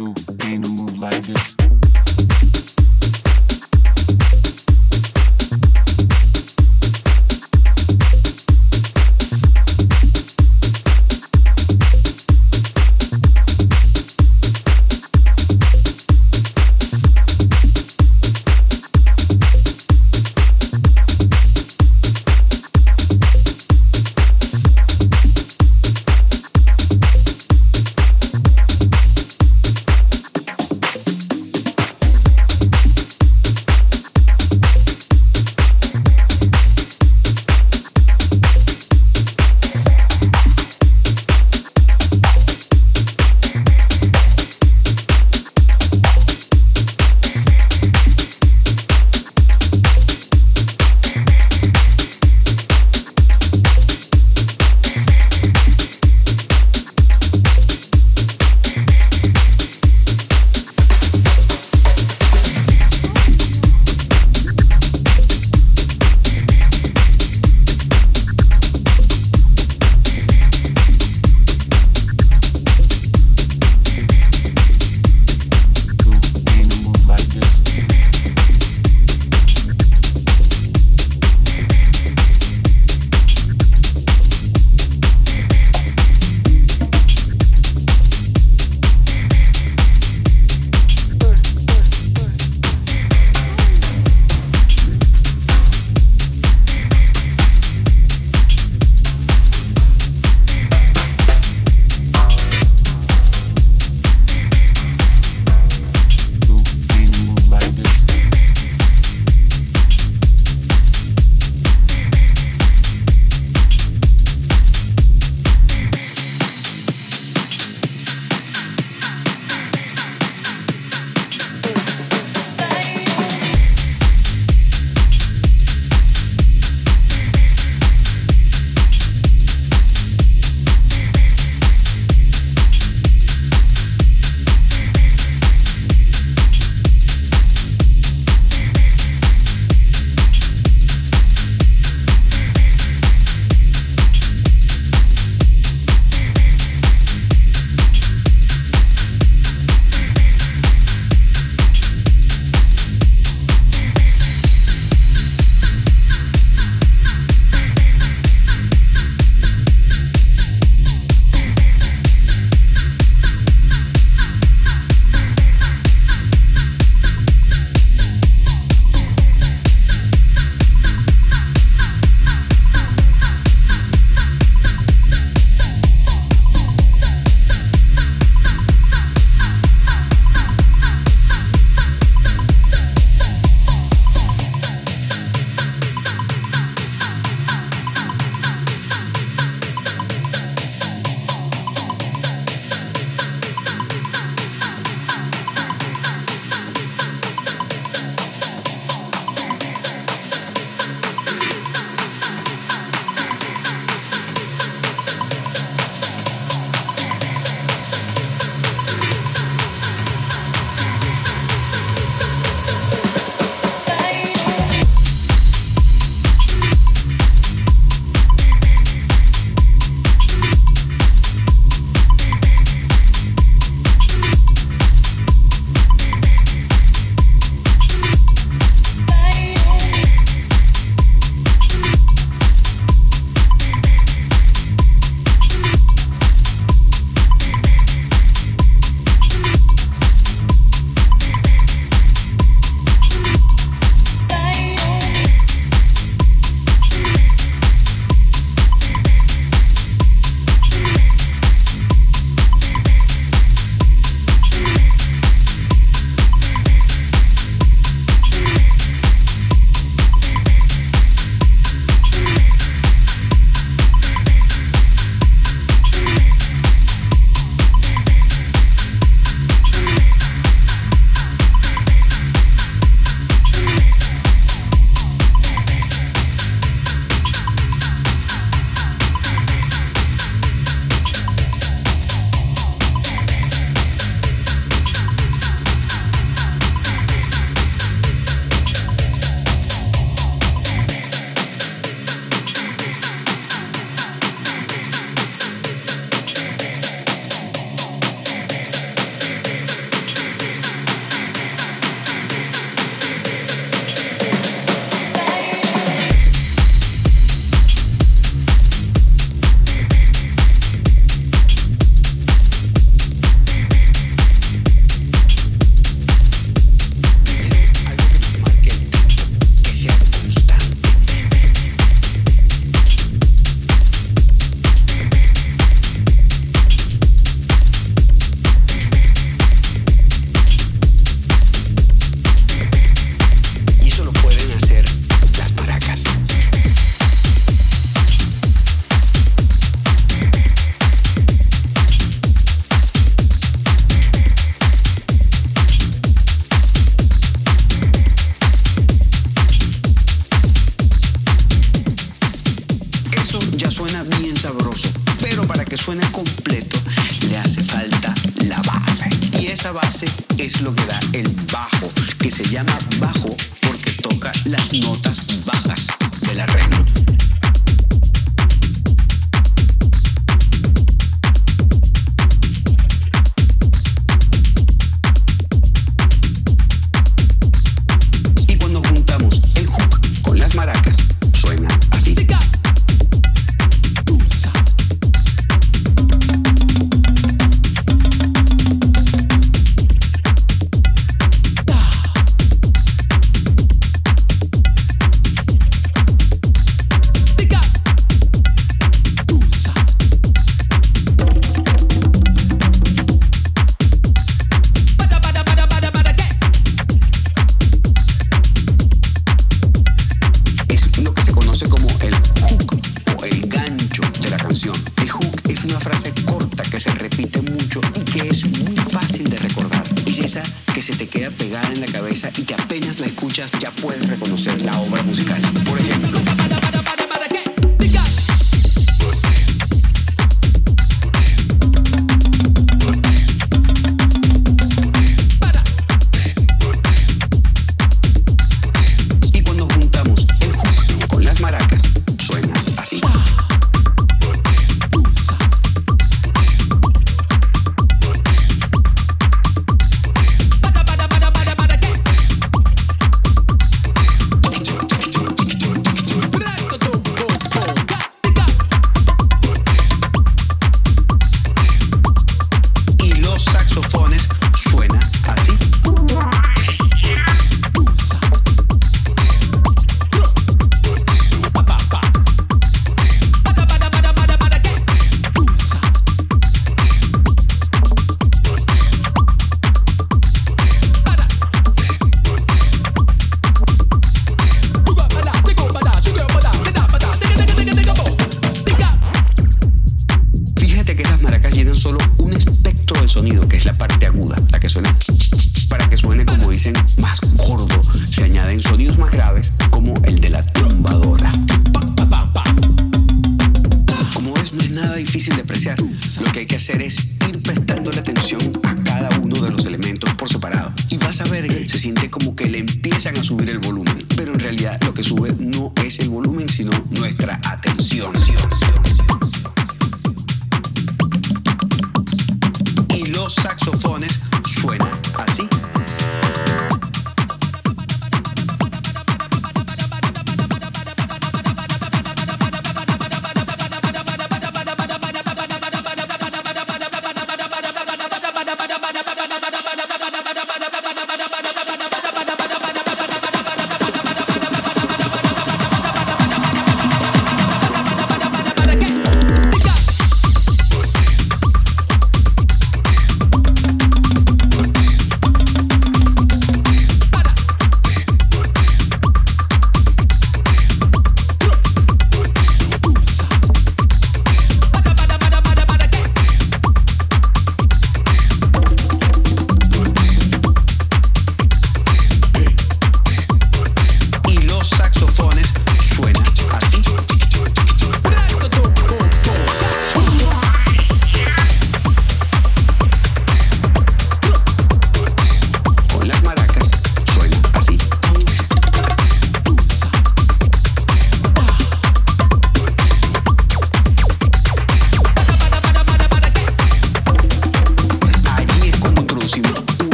Ain't pain to move like this. suena completo, le hace falta la base. Y esa base es lo que da el bajo, que se llama bajo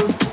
close.